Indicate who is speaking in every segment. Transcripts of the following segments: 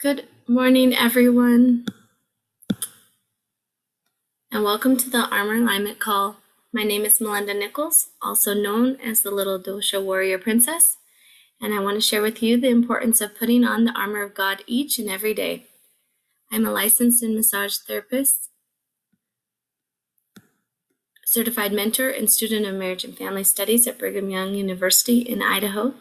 Speaker 1: Good morning, everyone, and welcome to the Armor Alignment Call. My name is Melinda Nichols, also known as the Little Dosha Warrior Princess, and I want to share with you the importance of putting on the armor of God each and every day. I'm a licensed and massage therapist, certified mentor, and student of marriage and family studies at Brigham Young University in Idaho.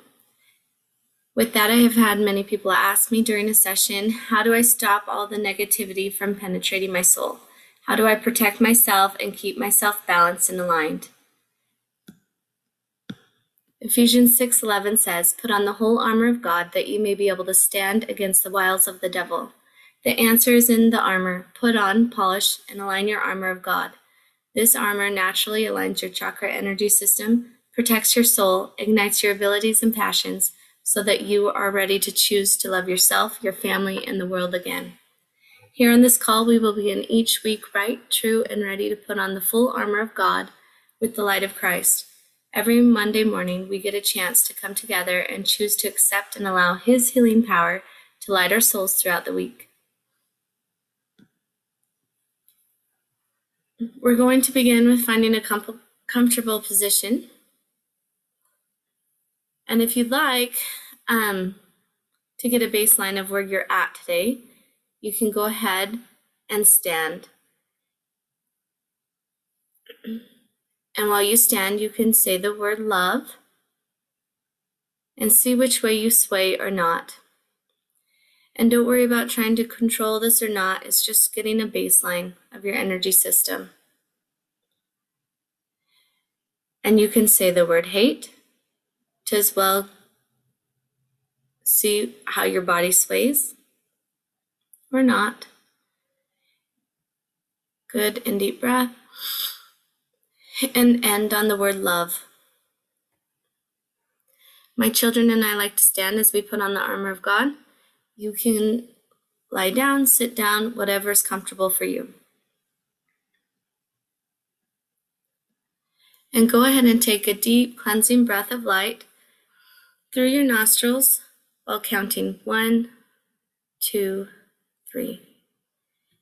Speaker 1: With that, I have had many people ask me during a session how do I stop all the negativity from penetrating my soul? How do I protect myself and keep myself balanced and aligned? Ephesians 6:11 says, "Put on the whole armor of God that you may be able to stand against the wiles of the devil." The answer is in the armor. Put on, polish, and align your armor of God. This armor naturally aligns your chakra energy system, protects your soul, ignites your abilities and passions, so that you are ready to choose to love yourself, your family, and the world again. Here on this call, we will begin each week right, true, and ready to put on the full armor of God with the light of Christ. Every Monday morning, we get a chance to come together and choose to accept and allow His healing power to light our souls throughout the week. We're going to begin with finding a com- comfortable position. And if you'd like um, to get a baseline of where you're at today, you can go ahead and stand. And while you stand, you can say the word love and see which way you sway or not. And don't worry about trying to control this or not, it's just getting a baseline of your energy system. And you can say the word hate to as well see how your body sways or not. Good and deep breath. And end on the word love. My children and I like to stand as we put on the armor of God. You can lie down, sit down, whatever is comfortable for you. And go ahead and take a deep cleansing breath of light through your nostrils while counting one, two, three.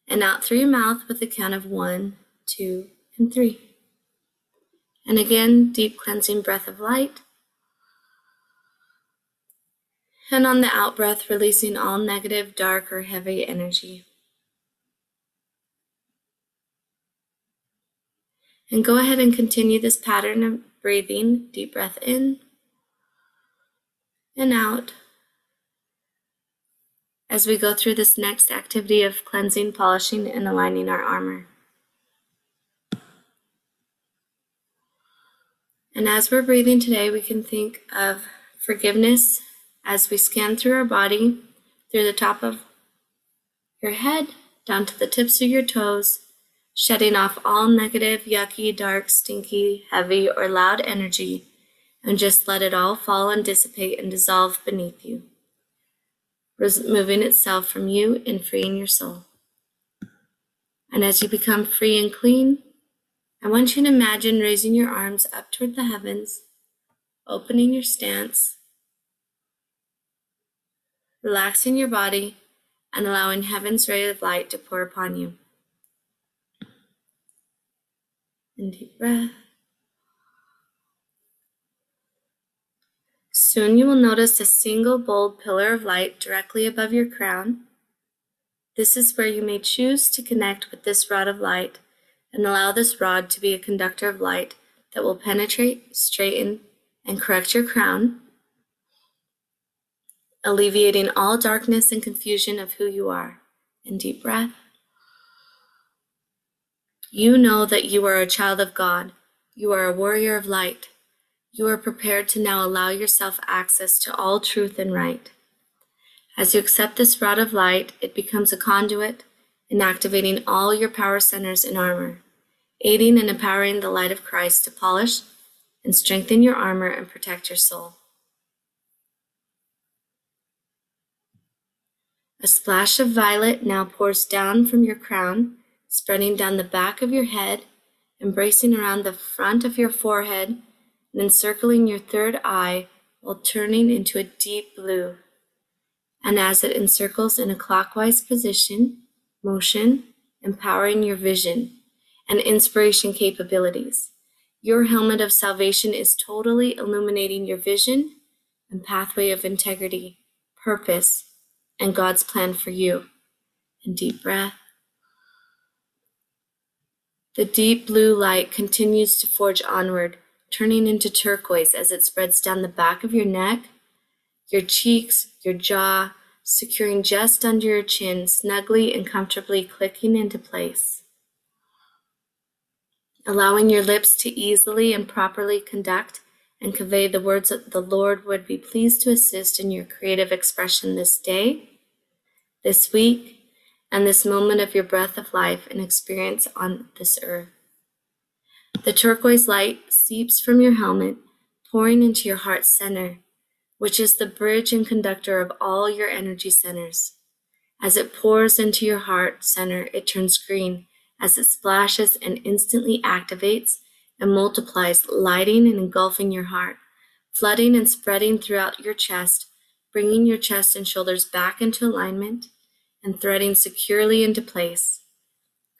Speaker 1: And out through your mouth with a count of one, two, and three. And again, deep cleansing breath of light. And on the out breath, releasing all negative, dark, or heavy energy. And go ahead and continue this pattern of breathing. Deep breath in and out as we go through this next activity of cleansing, polishing, and aligning our armor. And as we're breathing today, we can think of forgiveness as we scan through our body, through the top of your head, down to the tips of your toes, shedding off all negative, yucky, dark, stinky, heavy, or loud energy, and just let it all fall and dissipate and dissolve beneath you, removing itself from you and freeing your soul. And as you become free and clean, I want you to imagine raising your arms up toward the heavens, opening your stance, relaxing your body, and allowing heaven's ray of light to pour upon you. And deep breath. Soon you will notice a single bold pillar of light directly above your crown. This is where you may choose to connect with this rod of light and allow this rod to be a conductor of light that will penetrate, straighten, and correct your crown, alleviating all darkness and confusion of who you are. In deep breath. You know that you are a child of God. You are a warrior of light. You are prepared to now allow yourself access to all truth and right. As you accept this rod of light, it becomes a conduit in activating all your power centers in armor, aiding and empowering the light of Christ to polish and strengthen your armor and protect your soul. A splash of violet now pours down from your crown spreading down the back of your head, embracing around the front of your forehead, and encircling your third eye while turning into a deep blue. and as it encircles in a clockwise position, motion, empowering your vision and inspiration capabilities. Your helmet of salvation is totally illuminating your vision and pathway of integrity, purpose, and God's plan for you. And deep breath. The deep blue light continues to forge onward, turning into turquoise as it spreads down the back of your neck, your cheeks, your jaw, securing just under your chin, snugly and comfortably clicking into place. Allowing your lips to easily and properly conduct and convey the words that the Lord would be pleased to assist in your creative expression this day, this week, and this moment of your breath of life and experience on this earth. The turquoise light seeps from your helmet, pouring into your heart center, which is the bridge and conductor of all your energy centers. As it pours into your heart center, it turns green as it splashes and instantly activates and multiplies, lighting and engulfing your heart, flooding and spreading throughout your chest, bringing your chest and shoulders back into alignment and threading securely into place,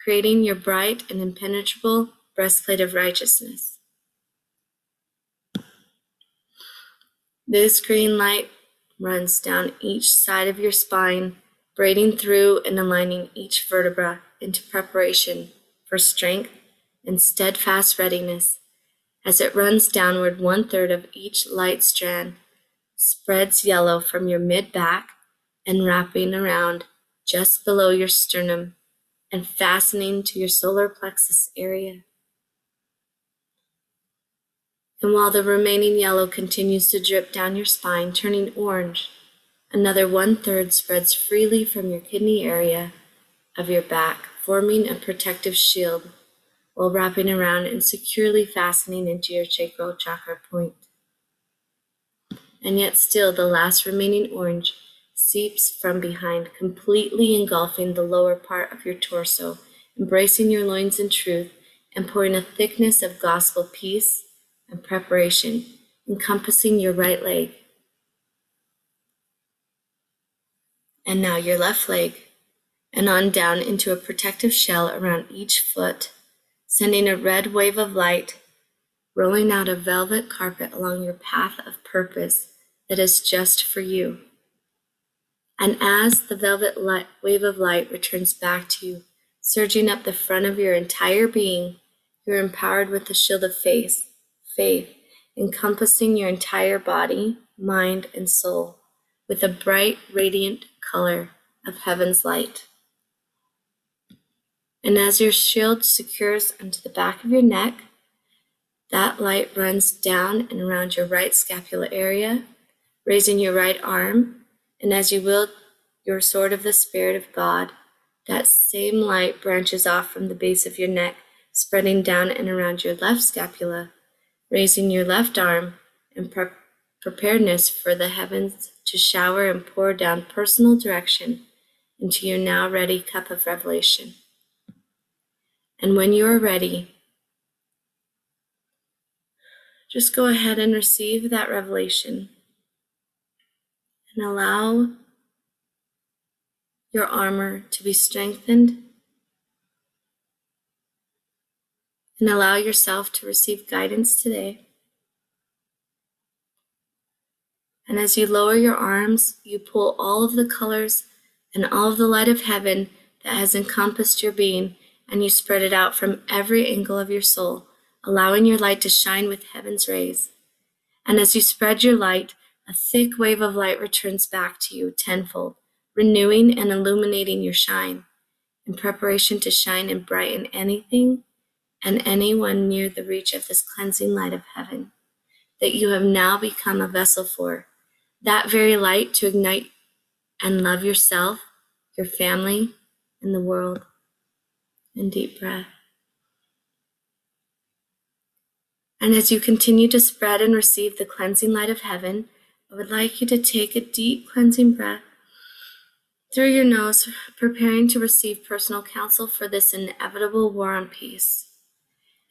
Speaker 1: creating your bright and impenetrable breastplate of righteousness. This green light runs down each side of your spine, braiding through and aligning each vertebra into preparation for strength and steadfast readiness. As it runs downward, one third of each light strand spreads yellow from your mid back and wrapping around just below your sternum and fastening to your solar plexus area. And while the remaining yellow continues to drip down your spine, turning orange, another one third spreads freely from your kidney area of your back, forming a protective shield while wrapping around and securely fastening into your sacral chakra point. And yet, still, the last remaining orange seeps from behind, completely engulfing the lower part of your torso, embracing your loins in truth, and pouring a thickness of gospel peace and preparation, encompassing your right leg. And now your left leg, and on down into a protective shell around each foot sending a red wave of light, rolling out a velvet carpet along your path of purpose that is just for you. And as the velvet light, wave of light returns back to you, surging up the front of your entire being, you're empowered with the shield of faith, faith, encompassing your entire body, mind, and soul with a bright, radiant color of heaven's light. And as your shield secures onto the back of your neck, that light runs down and around your right scapula area, raising your right arm. And as you wield your sword of the Spirit of God, that same light branches off from the base of your neck, spreading down and around your left scapula, raising your left arm in pre- preparedness for the heavens to shower and pour down personal direction into your now ready cup of revelation. And when you are ready, just go ahead and receive that revelation and allow your armor to be strengthened and allow yourself to receive guidance today. And as you lower your arms, you pull all of the colors and all of the light of heaven that has encompassed your being and you spread it out from every angle of your soul, allowing your light to shine with heaven's rays. And as you spread your light, a thick wave of light returns back to you tenfold, renewing and illuminating your shine in preparation to shine and brighten anything and anyone near the reach of this cleansing light of heaven that you have now become a vessel for. That very light to ignite and love yourself, your family, and the world and deep breath. And as you continue to spread and receive the cleansing light of heaven, I would like you to take a deep cleansing breath through your nose, preparing to receive personal counsel for this inevitable war on peace.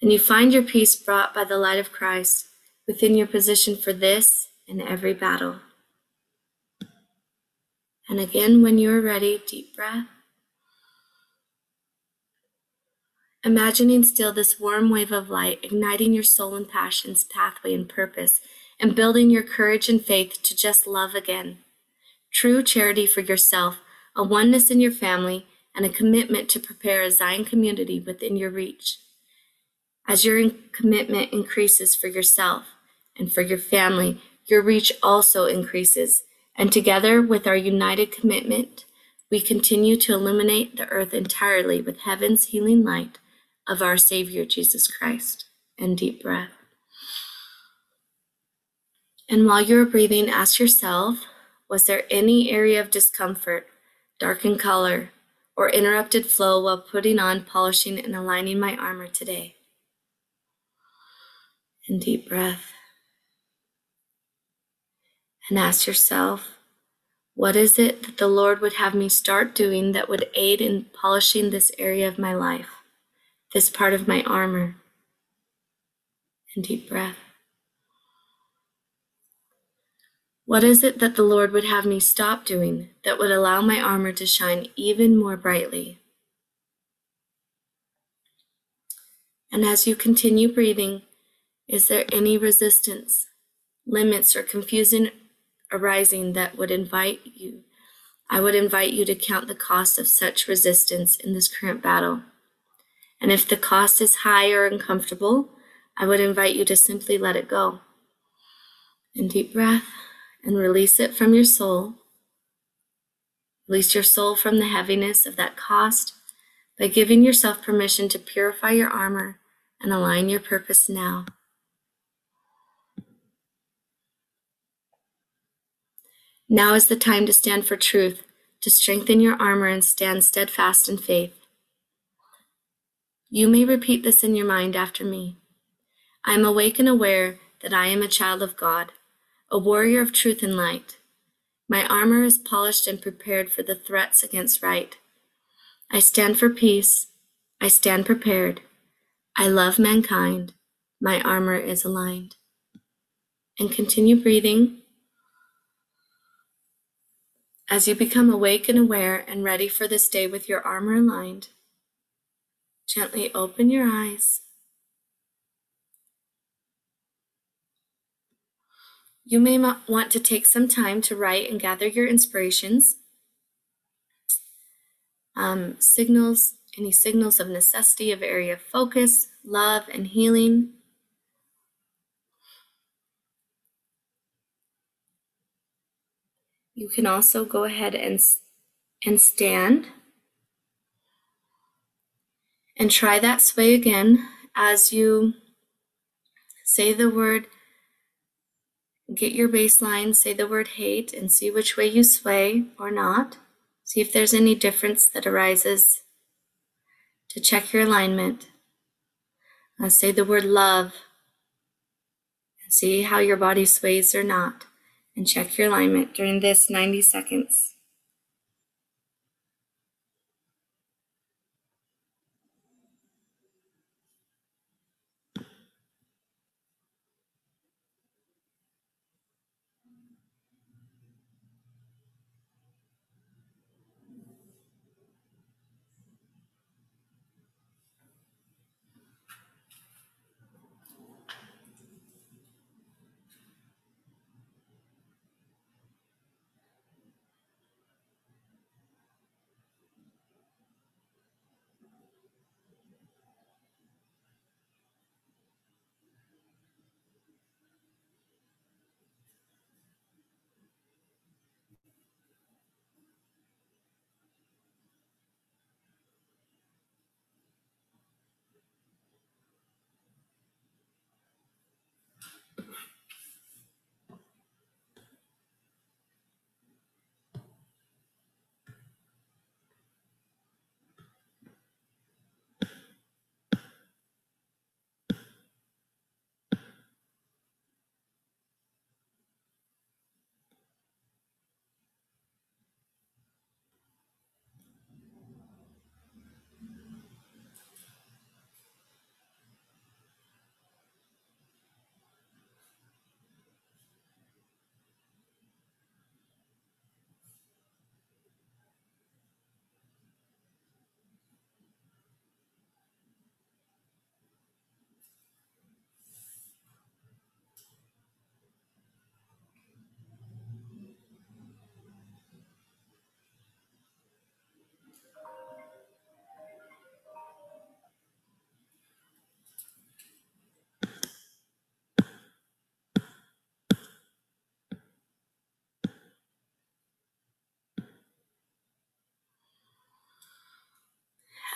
Speaker 1: And you find your peace brought by the light of Christ within your position for this and every battle. And again, when you are ready, deep breath. Imagining still this warm wave of light, igniting your soul and passions, pathway, and purpose, and building your courage and faith to just love again. True charity for yourself, a oneness in your family, and a commitment to prepare a Zion community within your reach. As your commitment increases for yourself and for your family, your reach also increases, and together with our united commitment, we continue to illuminate the earth entirely with heaven's healing light of our Savior Jesus Christ. And deep breath. And while you're breathing, ask yourself was there any area of discomfort, darkened color, or interrupted flow while putting on, polishing, and aligning my armor today? And deep breath. And ask yourself, what is it that the Lord would have me start doing that would aid in polishing this area of my life, this part of my armor? And deep breath. What is it that the Lord would have me stop doing that would allow my armor to shine even more brightly? And as you continue breathing, is there any resistance, limits, or confusion arising that would invite you? I would invite you to count the cost of such resistance in this current battle. And if the cost is high or uncomfortable, I would invite you to simply let it go. And deep breath and release it from your soul. Release your soul from the heaviness of that cost by giving yourself permission to purify your armor and align your purpose now. Now is the time to stand for truth, to strengthen your armor and stand steadfast in faith. You may repeat this in your mind after me. I am awake and aware that I am a child of God a warrior of truth and light. My armor is polished and prepared for the threats against right. I stand for peace. I stand prepared. I love mankind. My armor is aligned. And continue breathing. As you become awake and aware and ready for this day with your armor aligned, gently open your eyes You may want to take some time to write and gather your inspirations, um, signals, any signals of necessity of area of focus, love, and healing. You can also go ahead and, and stand and try that sway again as you say the word Get your baseline, say the word hate, and see which way you sway or not. See if there's any difference that arises to check your alignment. Uh, say the word love and see how your body sways or not, and check your alignment during this 90 seconds.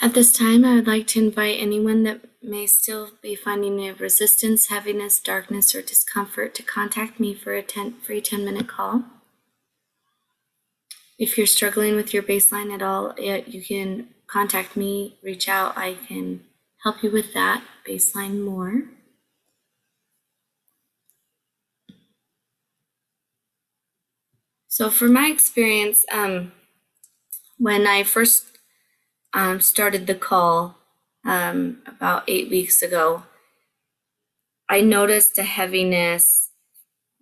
Speaker 1: At this time, I would like to invite anyone that may still be finding a resistance, heaviness, darkness, or discomfort to contact me for a 10, free 10 minute call. If you're struggling with your baseline at all, you can contact me, reach out. I can help you with that baseline more. So, for my experience, um, when I first um, started the call um, about eight weeks ago, I noticed a heaviness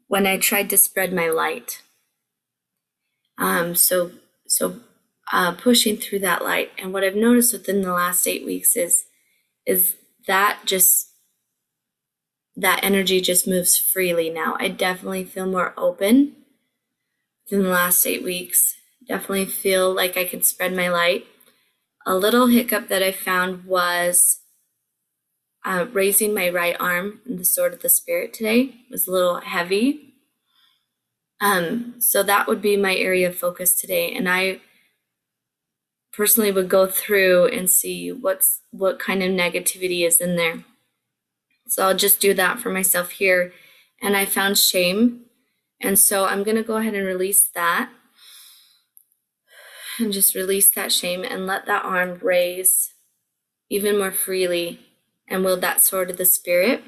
Speaker 1: when I tried to spread my light. Um, so, so uh, pushing through that light, and what I've noticed within the last eight weeks is, is that just that energy just moves freely now. I definitely feel more open in the last eight weeks. Definitely feel like I can spread my light. A little hiccup that I found was uh, raising my right arm in the sword of the spirit today it was a little heavy. Um, so that would be my area of focus today, and I personally would go through and see what's what kind of negativity is in there. So I'll just do that for myself here, and I found shame and so I'm going to go ahead and release that and just release that shame and let that arm raise even more freely and wield that sword of the spirit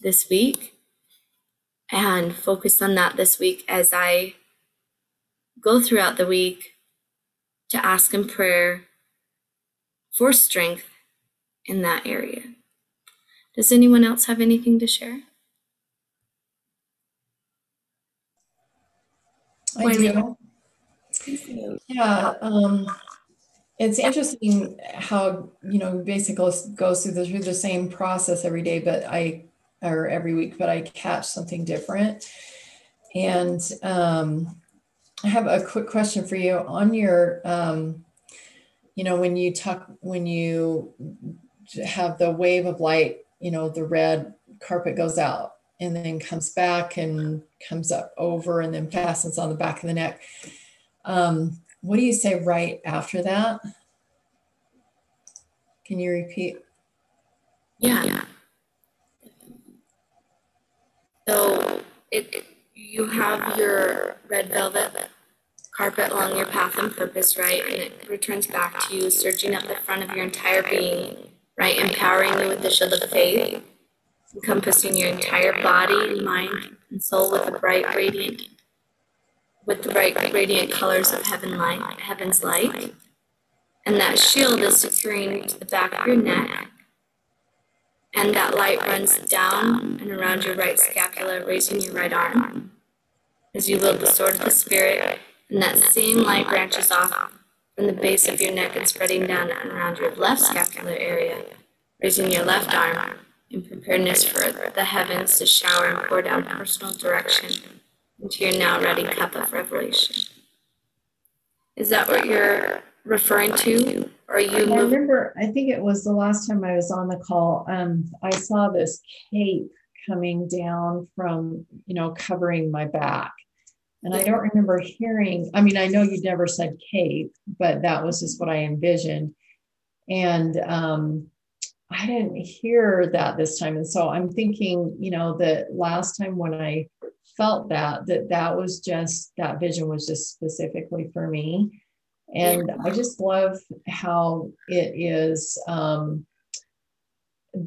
Speaker 1: this week and focus on that this week as I go throughout the week to ask in prayer for strength in that area. Does anyone else have anything to share?
Speaker 2: I do. Yeah, um, it's interesting how you know basically goes through the, through the same process every day, but I or every week, but I catch something different. And um, I have a quick question for you on your, um, you know, when you talk when you have the wave of light, you know, the red carpet goes out and then comes back and comes up over and then fastens on the back of the neck. Um, what do you say right after that? Can you repeat?
Speaker 1: Yeah. yeah. So it, it, you have your red velvet carpet along your path and purpose, right? And it returns back to you, surging up the front of your entire being, right? Empowering you with the shield of faith encompassing your entire body, mind, and soul with a bright radiant with the bright radiant colors of heaven light, heaven's light. And that shield is securing to the back of your neck. And that light runs down and around your right scapula, raising your right arm. As you wield the sword of the Spirit, and that same light branches off from the base of your neck and spreading down and around your left scapular area, raising your left arm in preparedness for the heavens to shower and pour down personal direction into your now ready cup of revelation. Is that what you're referring to? Or you
Speaker 2: I remember, I think it was the last time I was on the call, um, I saw this cape coming down from, you know, covering my back. And I don't remember hearing, I mean, I know you never said cape, but that was just what I envisioned. And um, I didn't hear that this time. And so I'm thinking, you know, the last time when I felt that, that that was just, that vision was just specifically for me. And I just love how it is, um,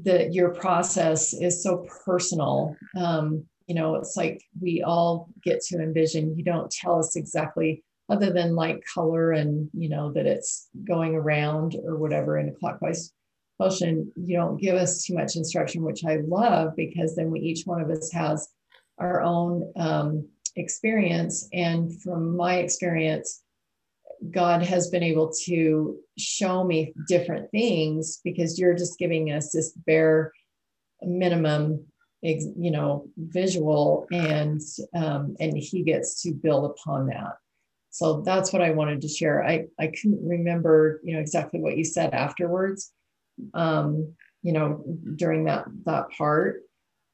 Speaker 2: that your process is so personal. Um, you know, it's like we all get to envision, you don't tell us exactly other than like color and, you know, that it's going around or whatever in a clockwise motion, you don't give us too much instruction, which I love because then we each one of us has our own um, experience. And from my experience, God has been able to show me different things because you're just giving us this bare minimum you know visual and um, and he gets to build upon that so that's what i wanted to share i i couldn't remember you know exactly what you said afterwards um, you know, during that that part.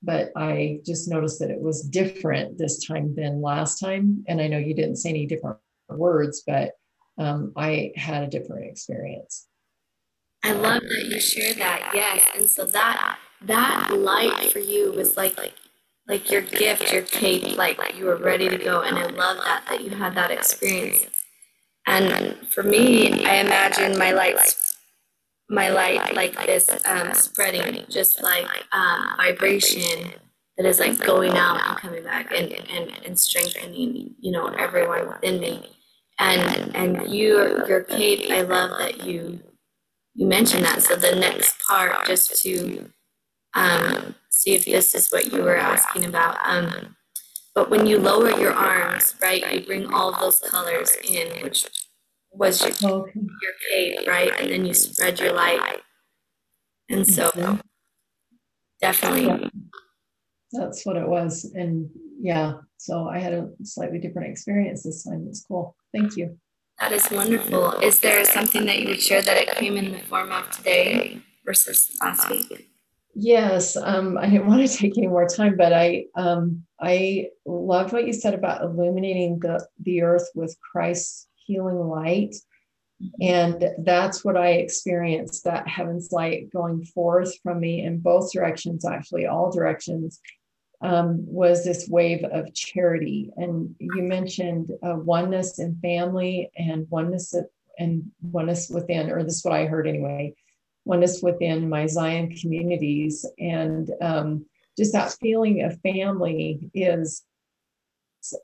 Speaker 2: But I just noticed that it was different this time than last time. And I know you didn't say any different words, but um, I had a different experience.
Speaker 1: I love that you share that. Yes. And so that that light for you was like like like your gift, your cape, like you were ready to go. And I love that that you had that experience. And for me, I imagine my lights my light like this um, spreading just like um, vibration that is like going out and coming back and, and, and strengthening you know everyone within me. And and you your cape i love that you you mentioned that. So the next part just to um, see if this is what you were asking about um, but when you lower your arms right you bring all those colors in which was your, okay. your cape right and then you spread your light and so mm-hmm. definitely yeah.
Speaker 2: that's what it was and yeah so i had a slightly different experience this time it's cool thank you
Speaker 1: that is wonderful. Is there something that you would share that it came in the form of today versus last week?
Speaker 2: Yes, um, I didn't want to take any more time, but I um, I loved what you said about illuminating the the earth with Christ's healing light, and that's what I experienced. That heaven's light going forth from me in both directions, actually all directions, um, was this wave of charity. And you mentioned uh, oneness in family and oneness and oneness within, or this is what I heard anyway, oneness within my Zion communities. And um, just that feeling of family is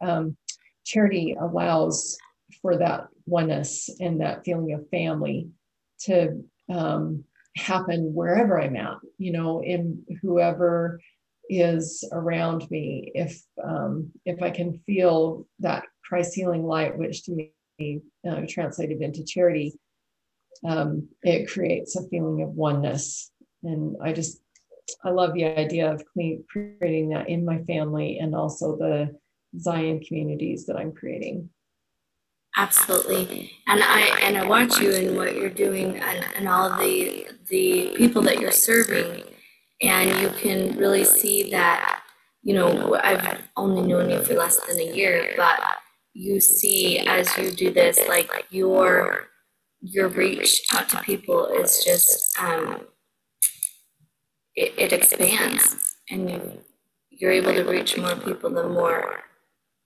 Speaker 2: um, charity allows for that oneness and that feeling of family to um, happen wherever I'm at, you know, in whoever is around me. If um, if i can feel that christ healing light which to me uh, translated into charity um, it creates a feeling of oneness. And i just i love the idea of creating that in my family and also the zion communities that i'm creating
Speaker 1: absolutely. And i and i watch you and what you're doing and, and all the the people that you're serving. And you can really see that you know i've only known you for less than a year but you see as you do this like your your reach out to people is just um, it, it expands. And you you're able to reach more people the more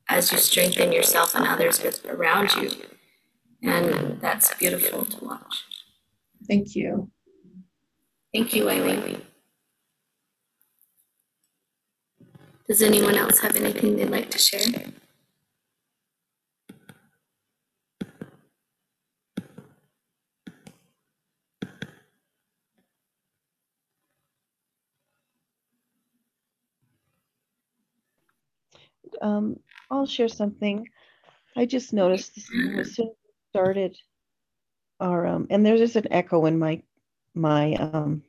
Speaker 1: as you strengthen yourself and others around you. And that's beautiful to watch.
Speaker 2: Thank you.
Speaker 1: Thank you eileen. Does anyone else have anything they'd like to share?
Speaker 3: Um, I'll share something. I just noticed as soon as we started our um, and there's just an echo in my my um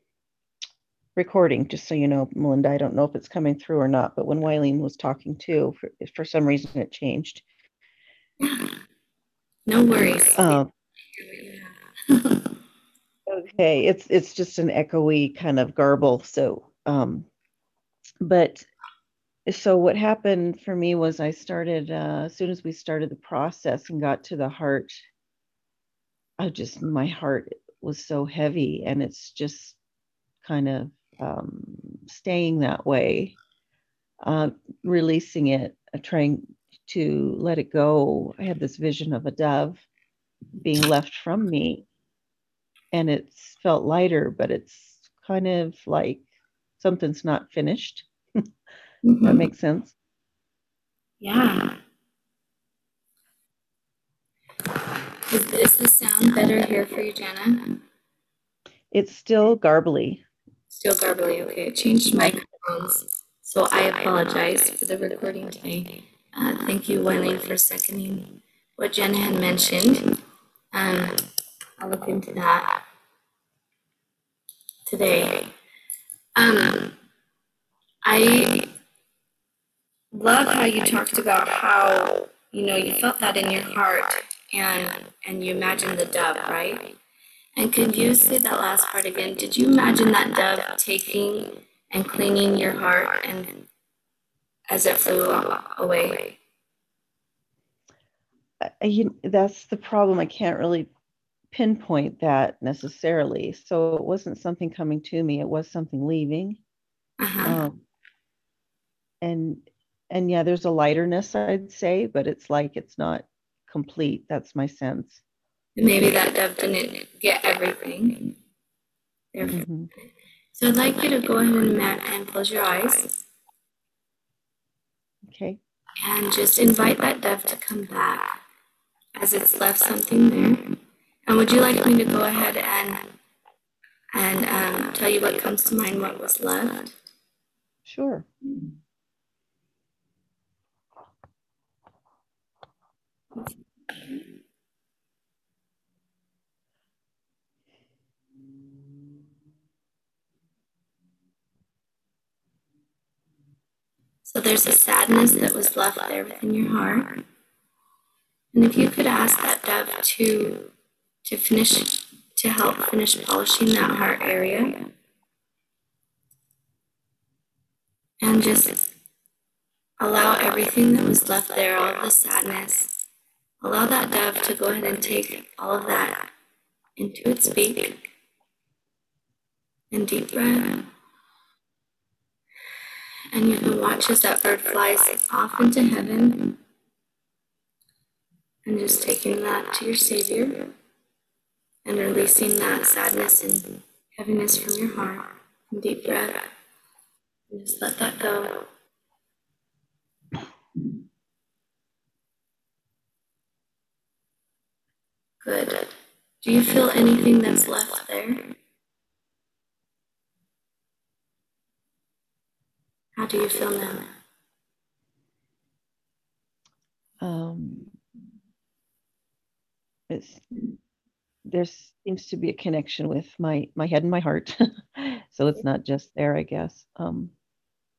Speaker 3: recording, just so you know, Melinda. I don't know if it's coming through or not, but when Eileen was talking too, for, for some reason it changed.
Speaker 1: No worries.
Speaker 3: Um, okay, it's it's just an echoey kind of garble. So, um, but so what happened for me was I started uh, as soon as we started the process and got to the heart. I just my heart was so heavy, and it's just kind of um, staying that way, uh, releasing it, uh, trying to let it go. I had this vision of a dove being left from me, and it's felt lighter, but it's kind of like something's not finished. Mm-hmm. That makes sense.
Speaker 1: Yeah. Is, is the sound better here for you, Jana?
Speaker 3: It's still garbly.
Speaker 1: Still garbly. Okay, I changed microphones, so I apologize for the recording today. Uh, thank you, Eileen, for seconding what Jen had mentioned. Um, I'll look into that today. Um, I love how you talked about how you know you felt that in your heart and and you imagined the dove, right? And could you say that last part again? Did you imagine that dove taking and cleaning your heart and as it flew away?
Speaker 3: I, you, that's the problem. I can't really pinpoint that necessarily. So it wasn't something coming to me, it was something leaving.
Speaker 1: Uh-huh.
Speaker 3: Um, and and yeah, there's a lighterness, I'd say, but it's like it's not complete. That's my sense.
Speaker 1: Maybe that dove didn't get everything.
Speaker 3: Mhm.
Speaker 1: So I'd like you to go ahead and, and close your eyes
Speaker 3: Okay.
Speaker 1: and just invite that dove to come back as it's left something there. And would you like me to go ahead and and um, tell you what comes to mind, what was left?
Speaker 3: Sure.
Speaker 1: So there's a sadness that was left there within your heart. And if you could ask that dove to to finish to help finish polishing that heart area. And just allow everything that was left there, all the sadness, allow that dove to go ahead and take all of that into its beak. And deep breath. And you can watch as that bird flies off into heaven. And just taking that to your Savior and releasing that sadness and heaviness from your heart. And deep breath. And just let that go. Good. Do you feel anything that's left there? How do you feel now?
Speaker 3: Um, it's there seems to be a connection with my my head and my heart, so it's not just there, I guess. Um,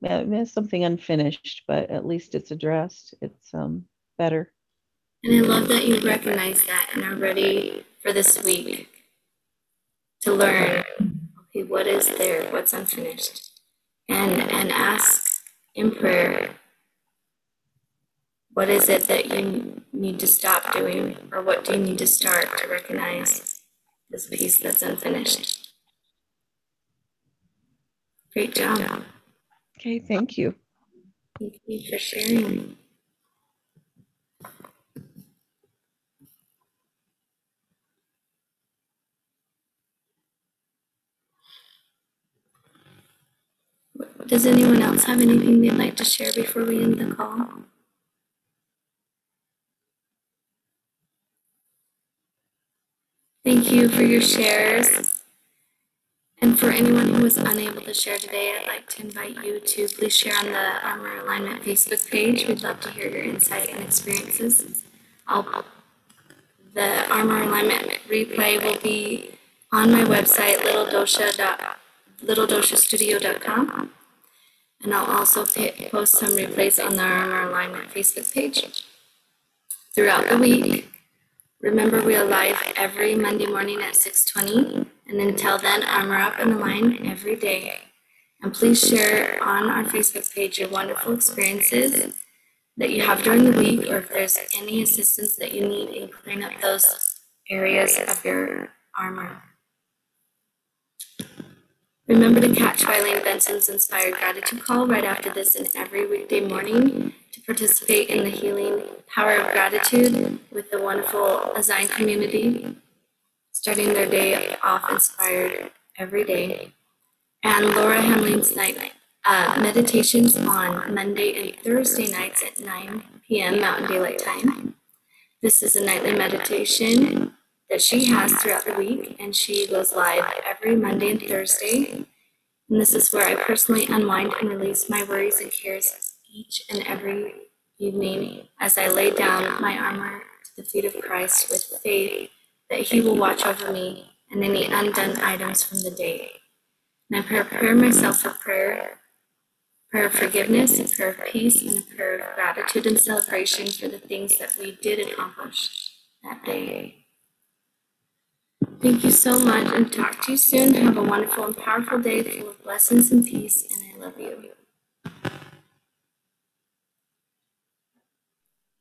Speaker 3: yeah, it's something unfinished, but at least it's addressed. It's um better.
Speaker 1: And I love that you recognize that and are ready for this week to learn okay, what is there, what's unfinished, and and ask in prayer, what is it that you need to stop doing, or what do you need to start to recognize this piece that's unfinished? Great job.
Speaker 3: Okay, thank you.
Speaker 1: Thank you for sharing. Does anyone else have anything they'd like to share before we end the call? Thank you for your shares. And for anyone who was unable to share today, I'd like to invite you to please share on the Armor Alignment Facebook page. We'd love to hear your insight and experiences. I'll, the Armor Alignment replay will be on my website, littledosha.com littledoshastudio.com. And I'll also post some replays on the Armor Alignment Facebook page throughout the week. Remember, we are live every Monday morning at 6:20, and until then, armor up and align every day. And please share on our Facebook page your wonderful experiences that you have during the week, or if there's any assistance that you need in clearing up those areas of your armor. Remember to catch Eileen Benson's Inspired Gratitude Call right after this and every weekday morning to participate in the healing power of gratitude with the wonderful a Zion community, starting their day off inspired every day. And Laura Hamlin's night uh, meditations on Monday and Thursday nights at 9 p.m. Mountain Daylight Time. This is a nightly meditation that she has throughout the week, and she goes live every Monday and Thursday. And this is where I personally unwind and release my worries and cares each and every evening as I lay down my armor to the feet of Christ with faith that He will watch over me and any undone items from the day. And I prepare myself for prayer, prayer of forgiveness, a prayer of peace, and a prayer of gratitude and celebration for the things that we did accomplish that day. Thank you so much and talk to you soon. Have a wonderful and powerful day full of blessings and peace, and I love you.